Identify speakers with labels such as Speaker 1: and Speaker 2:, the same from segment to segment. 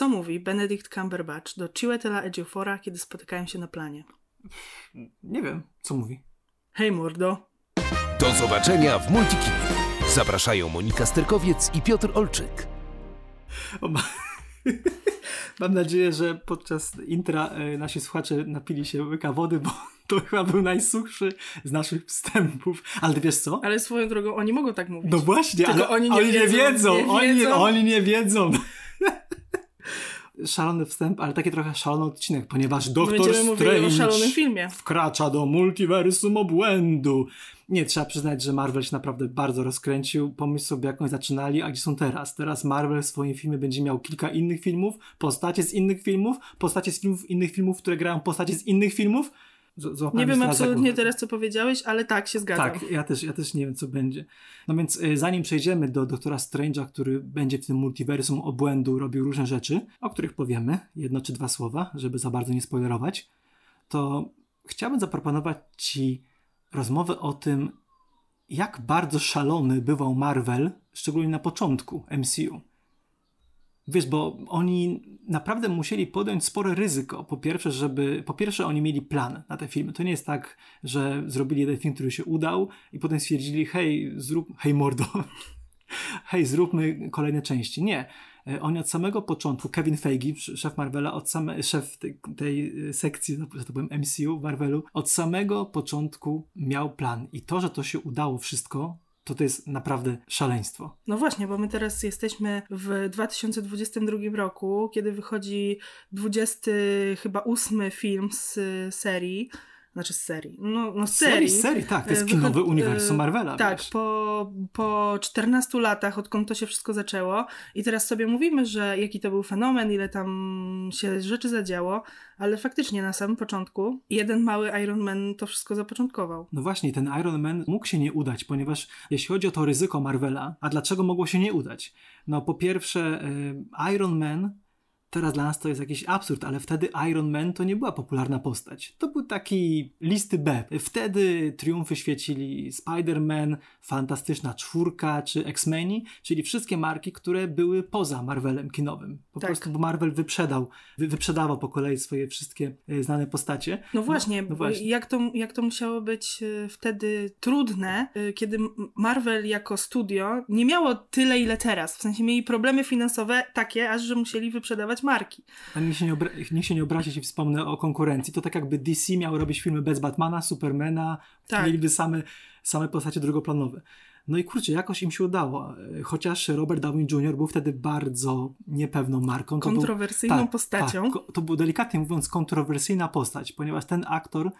Speaker 1: Co mówi Benedict Cumberbatch do Chiwetel'a Ejiophora, kiedy spotykają się na planie?
Speaker 2: Nie wiem, co mówi.
Speaker 1: Hej mordo.
Speaker 3: Do zobaczenia w Multikinie. Zapraszają Monika Sterkowiec i Piotr Olczyk.
Speaker 2: O, ma... Mam nadzieję, że podczas intra e, nasi słuchacze napili się łyka wody, bo to chyba był najsuchszy z naszych wstępów. Ale wiesz co?
Speaker 1: Ale swoją drogą oni mogą tak mówić.
Speaker 2: No właśnie,
Speaker 1: Tylko
Speaker 2: ale
Speaker 1: oni nie
Speaker 2: oni nie
Speaker 1: wiedzą,
Speaker 2: wiedzą.
Speaker 1: nie
Speaker 2: Oni,
Speaker 1: wiedzą.
Speaker 2: oni nie wiedzą. Szalony wstęp, ale taki trochę szalony odcinek, ponieważ Doktor
Speaker 1: Będziemy mówili o
Speaker 2: Strange wkracza do multiversum obłędu. Nie, trzeba przyznać, że Marvel się naprawdę bardzo rozkręcił. Pomyśl sobie, jak oni zaczynali, a gdzie są teraz. Teraz Marvel w swoim filmie będzie miał kilka innych filmów, postacie z innych filmów, postacie z filmów innych filmów, które grają postacie z innych filmów.
Speaker 1: Nie wiem absolutnie teraz, co powiedziałeś, ale tak, się zgadzam.
Speaker 2: Tak, ja też, ja też nie wiem, co będzie. No więc y, zanim przejdziemy do doktora Strange'a, który będzie w tym multiversum obłędu robił różne rzeczy, o których powiemy, jedno czy dwa słowa, żeby za bardzo nie spoilerować, to chciałbym zaproponować Ci rozmowę o tym, jak bardzo szalony bywał Marvel, szczególnie na początku MCU. Wiesz, bo oni naprawdę musieli podjąć spore ryzyko. Po pierwsze, żeby. Po pierwsze, oni mieli plan na te filmy. To nie jest tak, że zrobili jeden film, który się udał i potem stwierdzili, hej, zrób. Hej, mordo. hej, zróbmy kolejne części. Nie. E, Oni od samego początku, Kevin Feige, sz- szef Marvela, od same, szef tej, tej sekcji, no, że to powiem, MCU Marvelu, od samego początku miał plan. I to, że to się udało wszystko, to to jest naprawdę szaleństwo.
Speaker 1: No właśnie, bo my teraz jesteśmy w 2022 roku, kiedy wychodzi 20 chyba ósmy film z serii, znaczy z serii, no, no z serii.
Speaker 2: Serii, serii, tak, to jest
Speaker 1: E,
Speaker 2: kinowy
Speaker 1: wychod-
Speaker 2: uniwersum
Speaker 1: e,
Speaker 2: Marvela.
Speaker 1: Tak,
Speaker 2: wiesz.
Speaker 1: po, po 14 latach, odkąd to się wszystko zaczęło i teraz sobie mówimy, że jaki to był fenomen, ile tam się rzeczy zadziało, ale faktycznie na samym początku jeden mały Iron Man to wszystko zapoczątkował.
Speaker 2: No właśnie, ten Iron Man mógł się nie udać, ponieważ jeśli chodzi o to ryzyko Marvela, a dlaczego mogło się nie udać? No po pierwsze, y, Iron Man, teraz dla nas to jest jakiś absurd, ale wtedy Iron Man to nie była popularna postać. To był taki listy B. Wtedy triumfy świecili Spider-Man, Fantastyczna Czwórka czy X-Meni, czyli wszystkie marki, które były poza Marvelem kinowym. Po
Speaker 1: Tak.
Speaker 2: prostu bo Marvel wyprzedał, wy, wyprzedawał po kolei swoje wszystkie y, znane postacie.
Speaker 1: No właśnie,
Speaker 2: no
Speaker 1: bo
Speaker 2: właśnie.
Speaker 1: Jak, to, jak to musiało być e, wtedy trudne, e, kiedy Marvel jako studio nie miało tyle, ile teraz. W sensie mieli problemy finansowe takie, aż że musieli wyprzedawać marki.
Speaker 2: A niech się, nie obra- niech się nie obrazi, jeśli wspomnę o konkurencji. To tak jakby DC miał robić filmy bez Batmana, Supermana,
Speaker 1: Tak.
Speaker 2: mieliby same, same postacie drugoplanowe. No i kurczę, jakoś im się udało. Chociaż Robert Downey Jr. był wtedy bardzo niepewną marką. To był-
Speaker 1: Kontrowersyjną
Speaker 2: tak,
Speaker 1: postacią.
Speaker 2: Tak, ko- to był delikatnie mówiąc kontrowersyjna postać, ponieważ ten aktor,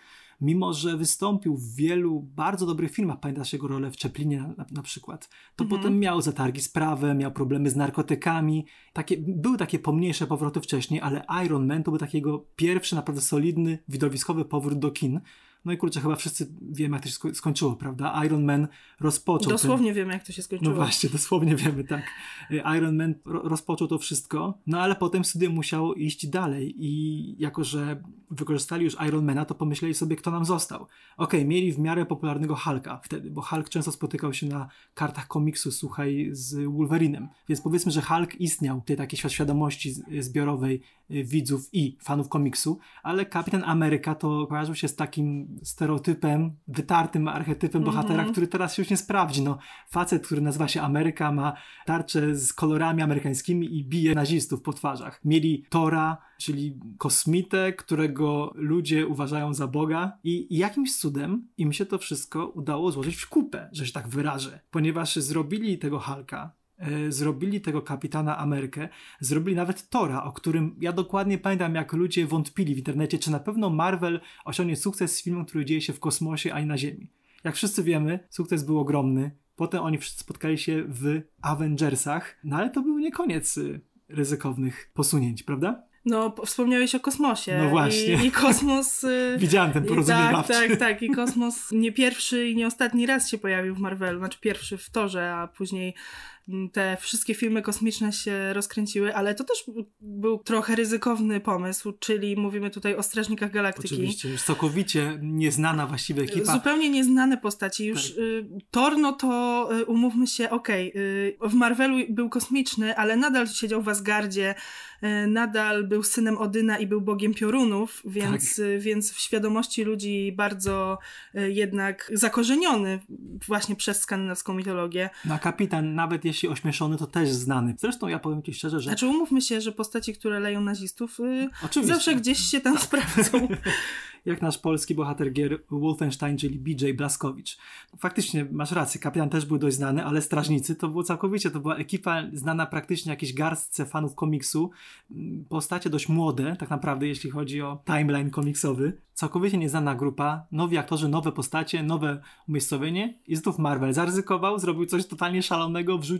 Speaker 2: mimo że wystąpił w wielu bardzo dobrych filmach, pamiętasz jego rolę w Chaplinie na, na, przykład, to
Speaker 1: Mhm.
Speaker 2: potem miał zatargi z prawem, miał problemy z narkotykami. Takie, były takie pomniejsze powroty wcześniej, ale Iron Man to był takiego pierwszy, naprawdę solidny, widowiskowy powrót do kin. No i kurczę, chyba wszyscy wiemy, jak to się sko- skończyło, prawda? Iron Man rozpoczął ten,
Speaker 1: Dosłownie wiemy, jak to się skończyło.
Speaker 2: no właśnie, dosłownie wiemy, tak. Iron Man ro- rozpoczął to wszystko, no ale potem studio musiało iść dalej i jako, że wykorzystali już Ironmana, to pomyśleli sobie, kto nam został. Okej, mieli w miarę popularnego Hulka wtedy, bo Hulk często spotykał się na kartach komiksu, słuchaj, z Wolverinem, więc powiedzmy, że Hulk istniał, tej takiej świad- świadomości zbiorowej widzów i fanów komiksu, ale Kapitan Ameryka to kojarzył się z takim stereotypem, wytartym archetypem bohatera, który teraz się już nie sprawdzi. No, facet, który nazywa się Ameryka, ma tarczę z kolorami amerykańskimi i bije nazistów po twarzach. Mieli Tora, czyli kosmitę, którego ludzie uważają za Boga i jakimś cudem im się to wszystko udało złożyć w kupę, że się tak wyrażę, ponieważ zrobili tego Hulka, e, zrobili tego kapitana Amerykę, zrobili nawet Tora, o którym ja dokładnie pamiętam, jak ludzie wątpili w internecie, czy na pewno Marvel osiągnie sukces z filmem, który dzieje się w kosmosie, a nie na Ziemi. Jak wszyscy wiemy, sukces był ogromny. Potem oni wszyscy spotkali się w Avengersach, no ale to był nie koniec y, ryzykownych posunięć, prawda?
Speaker 1: No, po- wspomniałeś o kosmosie.
Speaker 2: No właśnie.
Speaker 1: I, i kosmos... y,
Speaker 2: Widziałem ten porozumiewawczy.
Speaker 1: Tak, tak, tak. I kosmos nie pierwszy i nie ostatni raz się pojawił w Marvelu. Znaczy pierwszy w Torze, a później te wszystkie filmy kosmiczne się rozkręciły, ale to też był trochę ryzykowny pomysł, czyli mówimy tutaj o Strażnikach Galaktyki.
Speaker 2: Oczywiście, już całkowicie nieznana właściwie ekipa.
Speaker 1: Zupełnie nieznane postaci. Już tak. y, Torno to, y, umówmy się, okej, okay, y, w Marvelu był kosmiczny, ale nadal siedział w Asgardzie, y, nadal był synem Odyna i był bogiem piorunów, więc, tak. Y, więc w świadomości ludzi bardzo y, jednak zakorzeniony właśnie przez skandynawską mitologię.
Speaker 2: No a kapitan, nawet jeśli ośmieszony, to też znany. Zresztą ja powiem ci szczerze, że...
Speaker 1: Znaczy umówmy się, że postaci, które leją nazistów, Oczywiście. zawsze gdzieś się tam sprawdzą.
Speaker 2: jak nasz polski bohater gier Wolfenstein, czyli BJ Blaskowicz. Faktycznie masz rację, kapitan też był dość znany, ale strażnicy to było całkowicie, to była ekipa znana praktycznie jakiejś garstce fanów komiksu, postacie dość młode, tak naprawdę, jeśli chodzi o timeline komiksowy całkowicie nieznana grupa, nowi aktorzy, nowe postacie, nowe umiejscowienie i znów Marvel zaryzykował, zrobił coś totalnie szalonego, wrzucił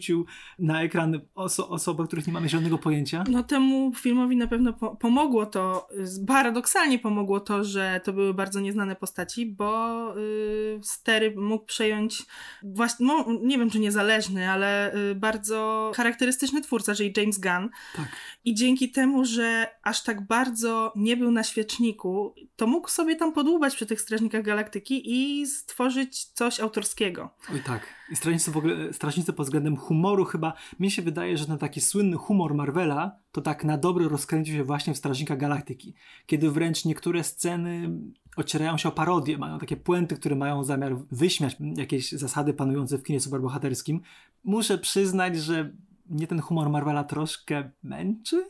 Speaker 2: na ekran oso osoby, o których nie mamy żadnego pojęcia.
Speaker 1: No temu filmowi na pewno po pomogło to, paradoksalnie pomogło to, że to były bardzo nieznane postaci, bo yy, Stery mógł przejąć właśnie, no, nie wiem czy niezależny, ale yy, bardzo charakterystyczny twórca, czyli James Gunn.
Speaker 2: Tak.
Speaker 1: I dzięki temu, że aż tak bardzo nie był na świeczniku, to mógł sobie tam podłubać przy tych Strażnikach Galaktyki i stworzyć coś autorskiego.
Speaker 2: Oj tak. I strażnicy w ogóle, strażnicy pod względem humoru chyba, mi się wydaje, że ten taki słynny humor Marvela to tak na dobre rozkręcił się właśnie w Strażnikach Galaktyki. Kiedy wręcz niektóre sceny ocierają się o parodię, mają takie puenty, które mają zamiar wyśmiać jakieś zasady panujące w kinie superbohaterskim. Muszę przyznać, że mnie ten humor Marvela troszkę męczy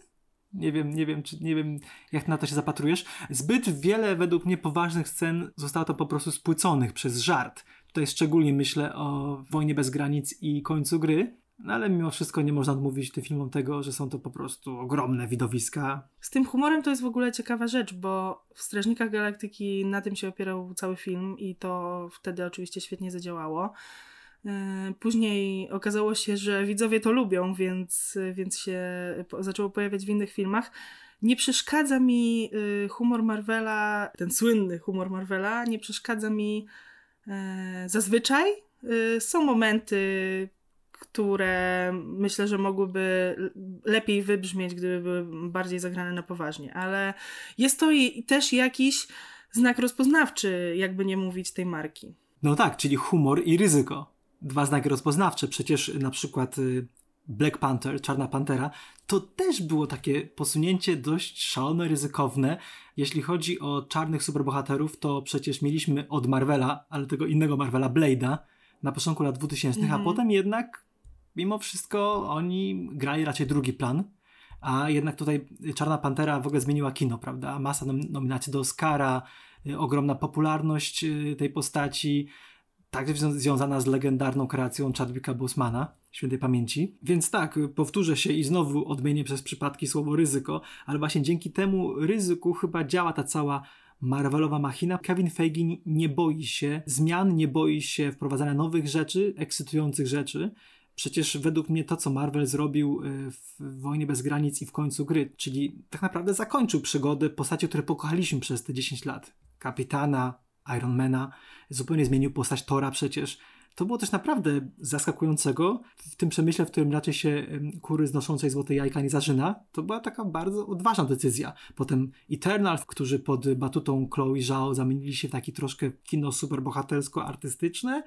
Speaker 2: nie wiem, nie wiem, czy, nie wiem, jak na to się zapatrujesz. Zbyt wiele według mnie poważnych scen zostało to po prostu spłyconych przez żart. Tutaj szczególnie myślę o Wojnie bez granic i końcu gry. No ale mimo wszystko nie można odmówić tym filmom tego, że są to po prostu ogromne widowiska.
Speaker 1: Z tym humorem to jest w ogóle ciekawa rzecz, bo w Strażnikach Galaktyki na tym się opierał cały film i to wtedy oczywiście świetnie zadziałało. E, później okazało się, że widzowie to lubią, więc, więc się zaczęło pojawiać w innych filmach. Nie przeszkadza mi y, humor Marvela, ten słynny humor Marvela, nie przeszkadza mi zazwyczaj. Y, są momenty, które myślę, że mogłyby lepiej wybrzmieć, gdyby były bardziej zagrane na poważnie, ale jest to też jakiś znak rozpoznawczy, jakby nie mówić, tej marki.
Speaker 2: No tak, czyli humor i ryzyko dwa znaki rozpoznawcze. Przecież na przykład y, Black Panther, Czarna Pantera, to też było takie posunięcie dość szalone, ryzykowne. Jeśli chodzi o czarnych superbohaterów, to przecież mieliśmy od Marvela, ale tego innego Marvela, Blade'a, na początku lat 2000, mm -hmm. a mhm. potem jednak mimo wszystko oni grali raczej drugi plan. A jednak tutaj Czarna Pantera w ogóle zmieniła kino, prawda? Masa nominacji do Oscara, y, ogromna popularność y, tej postaci, także związana z legendarną kreacją Chadwicka Bosmana, świętej pamięci. Więc tak, powtórzę się i znowu odmienię przez przypadki słowo ryzyko, ale właśnie dzięki temu ryzyku chyba działa ta cała Marvelowa machina. Kevin Feige nie boi się zmian, nie boi się wprowadzania nowych rzeczy, ekscytujących rzeczy. Przecież według mnie to, co Marvel zrobił y, w Wojnie bez granic i w końcu gry, czyli tak naprawdę zakończył przygodę postaci, które pokochaliśmy przez te 10 lat. Kapitana, Ironmana, zupełnie zmienił postać Tora przecież. To było też naprawdę zaskakującego w tym przemyśle, w którym raczej się kury znoszącej złote jajka nie zażyna. To była taka bardzo odważna decyzja. Potem Eternal, którzy pod batutą Chloe Zhao zamienili się w taki troszkę kino superbohatersko-artystyczne.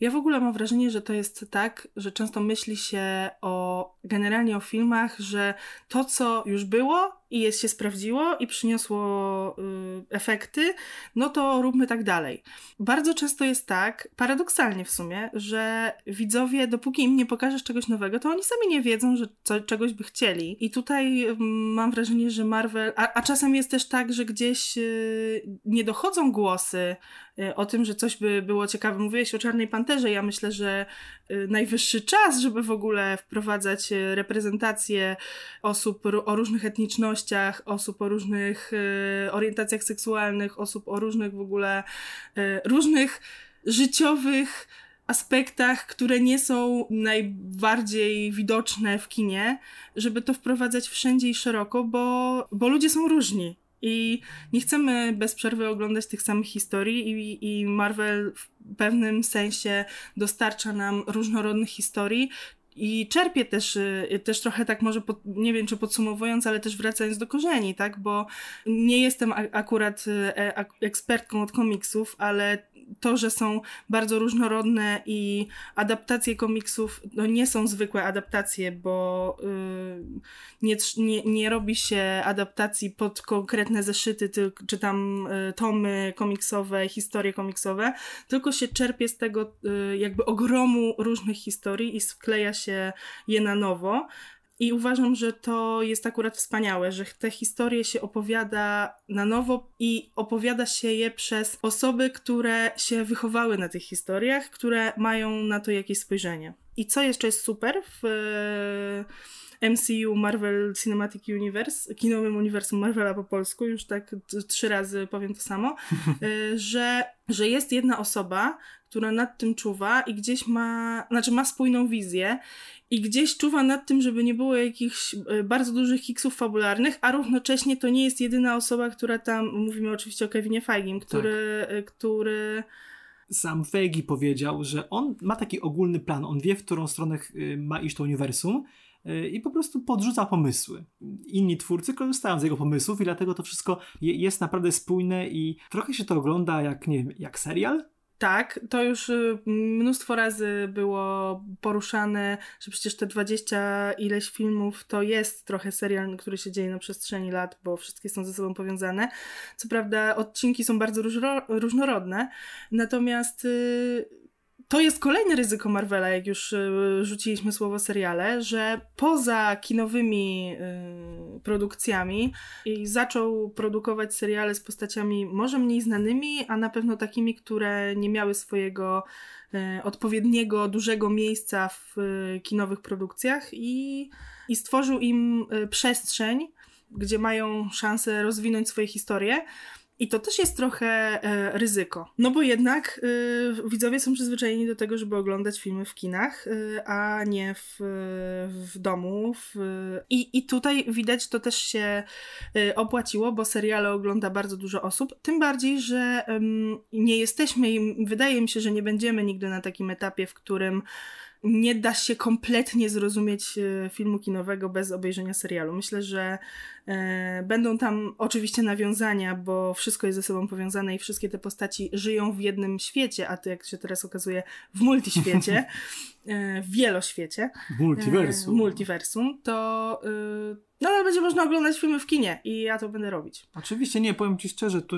Speaker 1: Ja w ogóle mam wrażenie, że to jest tak, że często myśli się o generalnie o filmach, że to, co już było, i jest się sprawdziło i przyniosło y, efekty, no to róbmy tak dalej. Bardzo często jest tak, paradoksalnie w sumie, że widzowie, dopóki im nie pokażesz czegoś nowego, to oni sami nie wiedzą, że co, czegoś by chcieli. I tutaj y, mam wrażenie, że Marvel, a, a czasem jest też tak, że gdzieś y, nie dochodzą głosy y, o tym, że coś by było ciekawe. Mówiłeś o Czarnej Panterze, ja myślę, że y, najwyższy czas, żeby w ogóle wprowadzać y, reprezentację osób o różnych etnicznościach osób o różnych y, orientacjach seksualnych, osób o różnych w ogóle y, różnych życiowych aspektach, które nie są najbardziej widoczne w kinie, żeby to wprowadzać wszędzie i szeroko, bo, bo ludzie są różni. I nie chcemy bez przerwy oglądać tych samych historii, i, i Marvel w pewnym sensie dostarcza nam różnorodnych historii, i czerpie też, y, też trochę tak może, pod, nie wiem czy podsumowując, ale też wracając do korzeni, tak, bo nie jestem akurat e, ekspertką od komiksów, ale to, że są bardzo różnorodne i adaptacje komiksów no nie są zwykłe adaptacje, bo yy, nie, nie, nie robi się adaptacji pod konkretne zeszyty, ty, czy tam y, tomy komiksowe, historie komiksowe, tylko się czerpie z tego y, jakby ogromu różnych historii i skleja się je na nowo. I uważam, że to jest akurat wspaniałe, że te historie się opowiada na nowo i opowiada się je przez osoby, które się wychowały na tych historiach, które mają na to jakieś spojrzenie. I co jeszcze jest super w e, MCU Marvel Cinematic Universe, kinowym uniwersum Marvela po polsku, już tak trzy razy powiem to samo, e, że, że jest jedna osoba, która nad tym czuwa i gdzieś ma, znaczy ma spójną wizję i gdzieś czuwa nad tym, żeby nie było jakichś e, bardzo dużych kiksów fabularnych, a równocześnie to nie jest jedyna osoba, która tam, mówimy oczywiście o Kevinie Feigim, który, tak. który
Speaker 2: sam Feige powiedział, że on ma taki ogólny plan, on wie, w którą stronę e, ma iść to uniwersum i po prostu podrzuca pomysły. Inni twórcy korzystają z jego pomysłów i dlatego to wszystko jest naprawdę spójne i trochę się to ogląda jak, nie wiem, jak serial,
Speaker 1: tak, to już y, mnóstwo razy było poruszane, że przecież te 20 ileś filmów to jest trochę serial, który się dzieje na przestrzeni lat, bo wszystkie są ze sobą powiązane. Co prawda odcinki są bardzo różnorodne, natomiast y, to jest kolejne ryzyko Marvela, jak już y, rzuciliśmy słowo seriale, że poza kinowymi y, produkcjami zaczął produkować seriale z postaciami może mniej znanymi, a na pewno takimi, które nie miały swojego y, odpowiedniego, dużego miejsca w kinowych produkcjach i, i stworzył im przestrzeń, gdzie mają szansę rozwinąć swoje historie. I to też jest trochę e, ryzyko. No bo jednak e, widzowie są przyzwyczajeni do tego, żeby oglądać filmy w kinach, e, a nie w, w domu. W... I, I tutaj widać, to też się e, opłaciło, bo seriale ogląda bardzo dużo osób. Tym bardziej, że nie jesteśmy i wydaje mi się, że nie będziemy nigdy na takim etapie, w którym nie da się kompletnie zrozumieć e, filmu kinowego bez obejrzenia serialu. Myślę, że e, będą tam oczywiście nawiązania, bo wszystko jest ze sobą powiązane i wszystkie te postaci żyją w jednym świecie, a to jak się teraz okazuje w multiświecie, e, w wieloświecie.
Speaker 2: W multiversum.
Speaker 1: Multiversum, to nadal będzie można oglądać filmy w kinie i ja to będę robić.
Speaker 2: Oczywiście nie, powiem Ci szczerze, to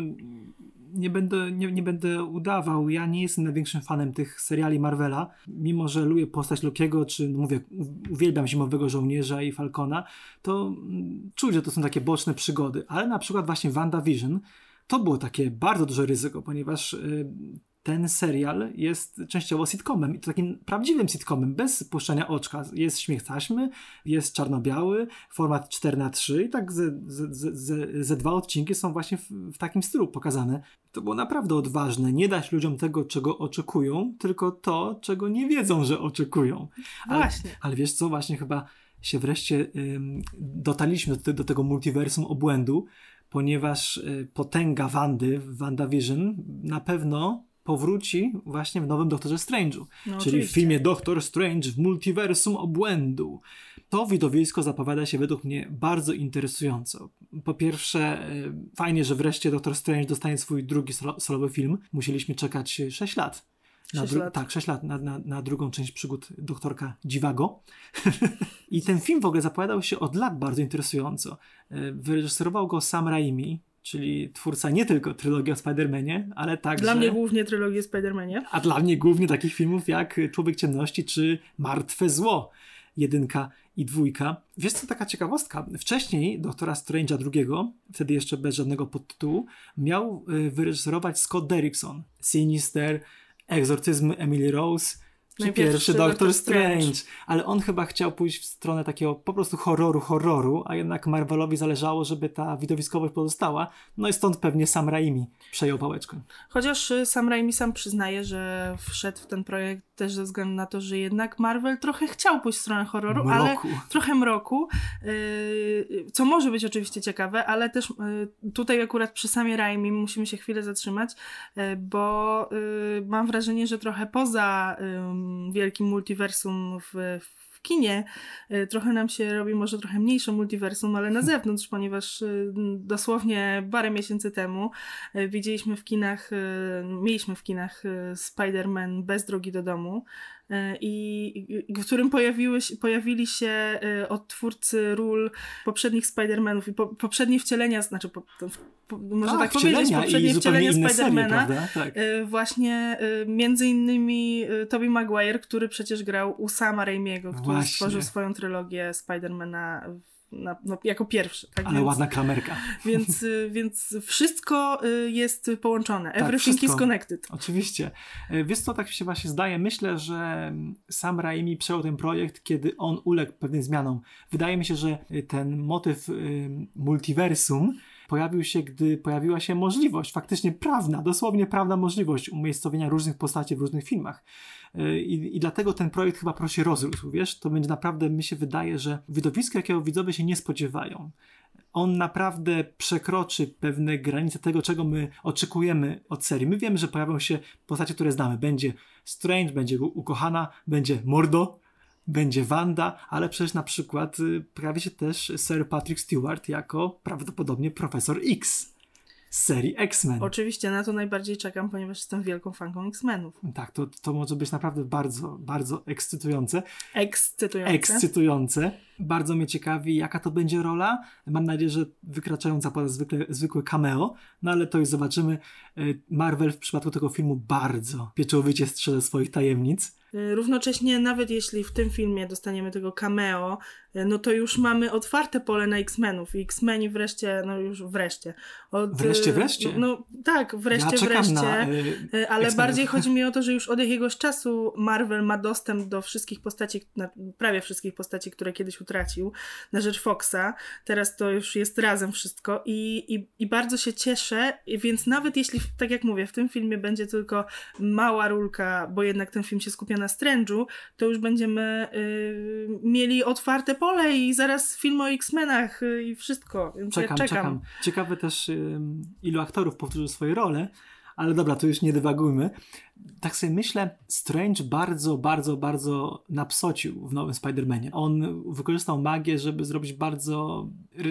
Speaker 2: nie będę, nie, nie będę udawał. Ja nie jestem największym fanem tych seriali Marvela. Mimo, że lubię postać Lokiego, czy no mówię, uwielbiam Zimowego Żołnierza i Falcona, to mm, czuć, że to są takie boczne przygody. Ale na przykład właśnie WandaVision to było takie bardzo duże ryzyko, ponieważ y, ten serial jest częściowo sitcomem i to takim prawdziwym sitcomem, bez puszczania oczka. Jest śmiech taśmy, jest czarno-biały, format 4 na 3 i tak ze, ze, ze, ze dwa odcinki są właśnie w, w, takim stylu pokazane. To było naprawdę odważne. Nie dać ludziom tego, czego oczekują, tylko to, czego nie wiedzą, że oczekują.
Speaker 1: Ale, właśnie.
Speaker 2: Ale wiesz co, właśnie chyba się wreszcie ym, dotarliśmy do, do tego multiversum obłędu, ponieważ y, potęga Wandy w WandaVision na pewno powróci właśnie w nowym Doktorze Strange'u. No, czyli oczywiście. w filmie Doctor Strange w multiversum obłędu. To widowisko zapowiada się według mnie bardzo interesująco. Po pierwsze, e, fajnie, że wreszcie Doctor Strange dostanie swój drugi solowy film. Musieliśmy czekać 6 lat.
Speaker 1: Na dru-
Speaker 2: tak, 6 lat na, na, na, drugą część przygód doktorka Dziwago. I ten film w ogóle zapowiadał się od lat bardzo interesująco. E, wyreżyserował go Sam Raimi, czyli twórca nie tylko trylogii o Spider-Manie, ale także...
Speaker 1: Dla mnie głównie trylogii o Spider-Manie.
Speaker 2: A dla mnie głównie takich filmów jak Człowiek Ciemności czy Martwe Zło. Jedynka i dwójka. Wiesz co, taka ciekawostka. Wcześniej Doktora Strange'a II, wtedy jeszcze bez żadnego podtytułu, miał y, wyreżyserować Scott Derrickson. Sinister, Egzorcyzm Emily Rose, czy pierwszy Doctor Strange. Strange. Ale on chyba chciał pójść w stronę takiego po prostu horroru, horroru, a jednak Marvelowi zależało, żeby ta widowiskowość pozostała. No i stąd pewnie Sam Raimi przejął pałeczkę.
Speaker 1: Chociaż y, Sam Raimi sam przyznaje, że wszedł w ten projekt też ze względu na to, że jednak Marvel trochę chciał pójść w stronę horroru, mroku. ale trochę mroku, yy, co może być oczywiście ciekawe, ale też yy, tutaj akurat przy samie Raimi musimy się chwilę zatrzymać, yy, bo y, mam wrażenie, że trochę poza wielkim multiversum w, w kinie. Y, trochę nam się robi może trochę mniejsze multiversum, ale na zewnątrz, ponieważ y, dosłownie parę miesięcy temu y, widzieliśmy w kinach, mieliśmy w kinach Spider-Man bez drogi do domu, i, w którym pojawiły, pojawili się odtwórcy ról poprzednich Spider-Manów i po, poprzednie wcielenia, znaczy po, po, może tak, tak powiedzieć, poprzednie wcielenia Spider-Mana. Tak. Właśnie między innymi Tobey Maguire, który przecież grał u Sama Raimiego, który Właśnie. stworzył swoją trylogię Spider-Mana na, no, jako pierwszy. Tak?
Speaker 2: Ale więc, ładna klamerka.
Speaker 1: Więc, y, więc wszystko y, jest połączone. Tak, Everything wszystko. is connected.
Speaker 2: Oczywiście. Y, wiesz co, tak się właśnie zdaje. Myślę, że sam Raimi przejął ten projekt, kiedy on uległ pewnym zmianom. Wydaje mi się, że ten motyw multiversum pojawił się, gdy pojawiła się możliwość, faktycznie prawna, dosłownie prawna możliwość umiejscowienia różnych postaci w różnych filmach. Y, I, I, dlatego ten projekt chyba prosi rozrósł, wiesz? To będzie naprawdę, mi się wydaje, że widowisko, jakiego widzowie się nie spodziewają. On naprawdę przekroczy pewne granice tego, czego my oczekujemy od serii. My wiemy, że pojawią się postacie, które znamy. Będzie Strange, będzie ukochana, będzie Mordo, będzie Wanda, ale przecież na przykład y, pojawi się też Sir Patrick Stewart jako prawdopodobnie Profesor X z serii X-Men.
Speaker 1: Oczywiście, na to najbardziej czekam, ponieważ jestem wielką fanką X-Menów.
Speaker 2: Tak, to, to może być naprawdę bardzo, bardzo ekscytujące.
Speaker 1: Ekscytujące.
Speaker 2: Ekscytujące. Bardzo mnie ciekawi, jaka to będzie rola. Mam nadzieję, że wykraczająca poza zwykle, zwykłe cameo, no ale to już zobaczymy. Y, Marvel w przypadku tego filmu bardzo pieczołowicie strzeże swoich tajemnic.
Speaker 1: Y, równocześnie, nawet jeśli w tym filmie dostaniemy tego cameo, y, no to już mamy otwarte pole na X-Menów i X-Meni wreszcie, no już wreszcie.
Speaker 2: Od, wreszcie, wreszcie?
Speaker 1: No tak, wreszcie, ja wreszcie. Na, y, ale bardziej chodzi mi o to, że już od jakiegoś czasu Marvel ma dostęp do wszystkich postaci, prawie wszystkich postaci, które kiedyś utracił na rzecz Foxa. Teraz to już jest razem wszystko i, i, i bardzo się cieszę, więc nawet jeśli, tak jak mówię, w tym filmie będzie tylko mała rulka, bo jednak ten film się skupia na Strange'u, to już będziemy y, mieli otwarte pole i zaraz film o X-Menach y, i wszystko, więc czekam, ja czekam. czekam.
Speaker 2: Ciekawe też ilu aktorów powtórzy swoje role, ale dobra, to już nie dywagujmy. Tak sobie myślę, Strange bardzo, bardzo, bardzo napsocił w nowym Spider-Manie. On wykorzystał magię, żeby zrobić bardzo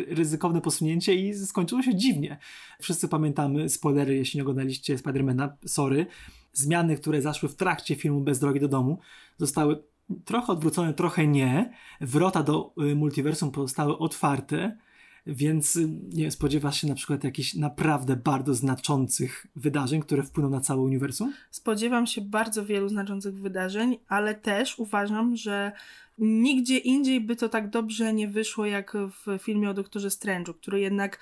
Speaker 2: ryzykowne posunięcie i skończyło się dziwnie. Wszyscy pamiętamy spoilery, jeśli nie oglądaliście Spider-Mana, sorry. Zmiany, które zaszły w trakcie filmu Bez drogi do domu, zostały trochę odwrócone, trochę nie. Wrota do y, multiversum pozostały otwarte więc y, nie spodziewasz się na przykład jakichś naprawdę bardzo znaczących wydarzeń, które wpłyną na całe uniwersum?
Speaker 1: Spodziewam się bardzo wielu znaczących wydarzeń, ale też uważam, że nigdzie indziej by to tak dobrze nie wyszło jak w filmie o Doktorze Strange'u, który jednak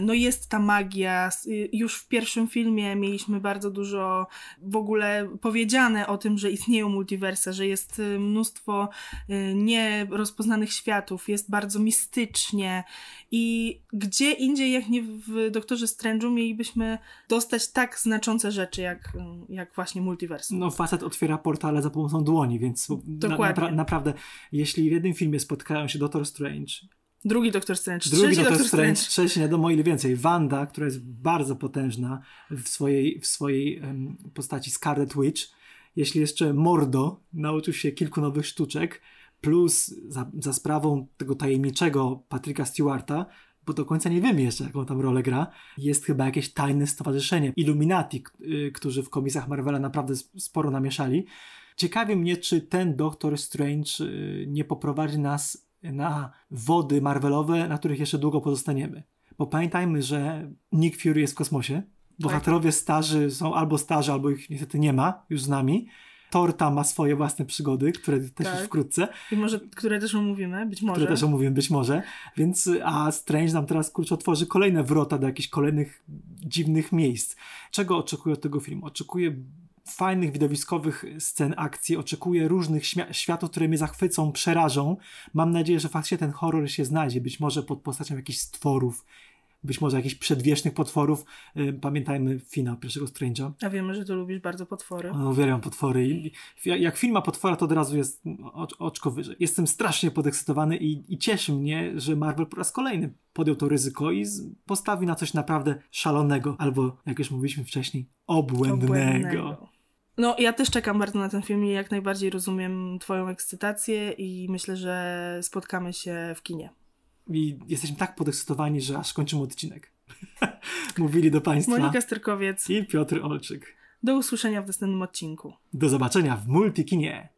Speaker 1: no jest ta magia. Już w pierwszym filmie mieliśmy bardzo dużo w ogóle powiedziane o tym, że istnieją multiversa, że jest y, mnóstwo y, nierozpoznanych światów, jest bardzo mistycznie i gdzie indziej jak nie w Doktorze Strange'u mielibyśmy dostać tak znaczące rzeczy jak, jak właśnie multiversum.
Speaker 2: No facet otwiera portale za pomocą dłoni, więc. Na, na, naprawdę jeśli w jednym filmie spotkają się Doctor Strange
Speaker 1: Drugi Doktor Strange,
Speaker 2: Drugi trzeci Doktor Strange, Strange, trzeci, nie wiadomo ile więcej. Wanda, która jest bardzo potężna w swojej, w swojej um, postaci Scarlet Witch. Jeśli jeszcze Mordo nauczył się kilku nowych sztuczek, plus za, za sprawą tego tajemniczego Patryka Stewarta, bo do końca nie wiemy jeszcze, jaką tam rolę gra, jest chyba jakieś tajne stowarzyszenie Illuminati, y, którzy w komisjach Marvela naprawdę sporo namieszali. Ciekawi mnie, czy ten Doktor Strange y, nie poprowadzi nas na wody Marvelowe, na których jeszcze długo pozostaniemy. Bo pamiętajmy, że Nick Fury jest w kosmosie. Bohaterowie tak. starzy są albo starzy, albo ich niestety nie ma już z nami. Torta ma swoje własne przygody, które też tak. już wkrótce.
Speaker 1: I może, które też omówimy, być może.
Speaker 2: Które też omówimy, być może. Więc, a Strange nam teraz, kurczę, otworzy kolejne wrota do jakichś kolejnych dziwnych miejsc. Czego oczekuję od tego filmu? Oczekuję fajnych, widowiskowych scen akcji, oczekuję różnych światów, które mnie zachwycą, przerażą. Mam nadzieję, że faktycznie ten horror się znajdzie, być może pod postacią jakichś stworów, być może jakichś przedwiecznych potworów. Pamiętajmy finał pierwszego Strange'a.
Speaker 1: A wiemy, że tu lubisz bardzo potwory.
Speaker 2: No, uwielbiam potwory. I jak film ma potwora, to od razu jest oczko wyżej. Jestem strasznie podekscytowany i, i cieszy mnie, że Marvel po raz kolejny podjął to ryzyko i postawi na coś naprawdę szalonego, albo jak już mówiliśmy wcześniej, obłędnego. obłędnego.
Speaker 1: No, ja też czekam bardzo na ten film i jak najbardziej rozumiem Twoją ekscytację i myślę, że spotkamy się w kinie.
Speaker 2: I jesteśmy tak podekscytowani, że aż kończymy odcinek. Mówili do Państwa
Speaker 1: Monika Sterkowiec.
Speaker 2: i Piotr Olczyk.
Speaker 1: Do usłyszenia w następnym odcinku.
Speaker 2: Do zobaczenia w Multikinie.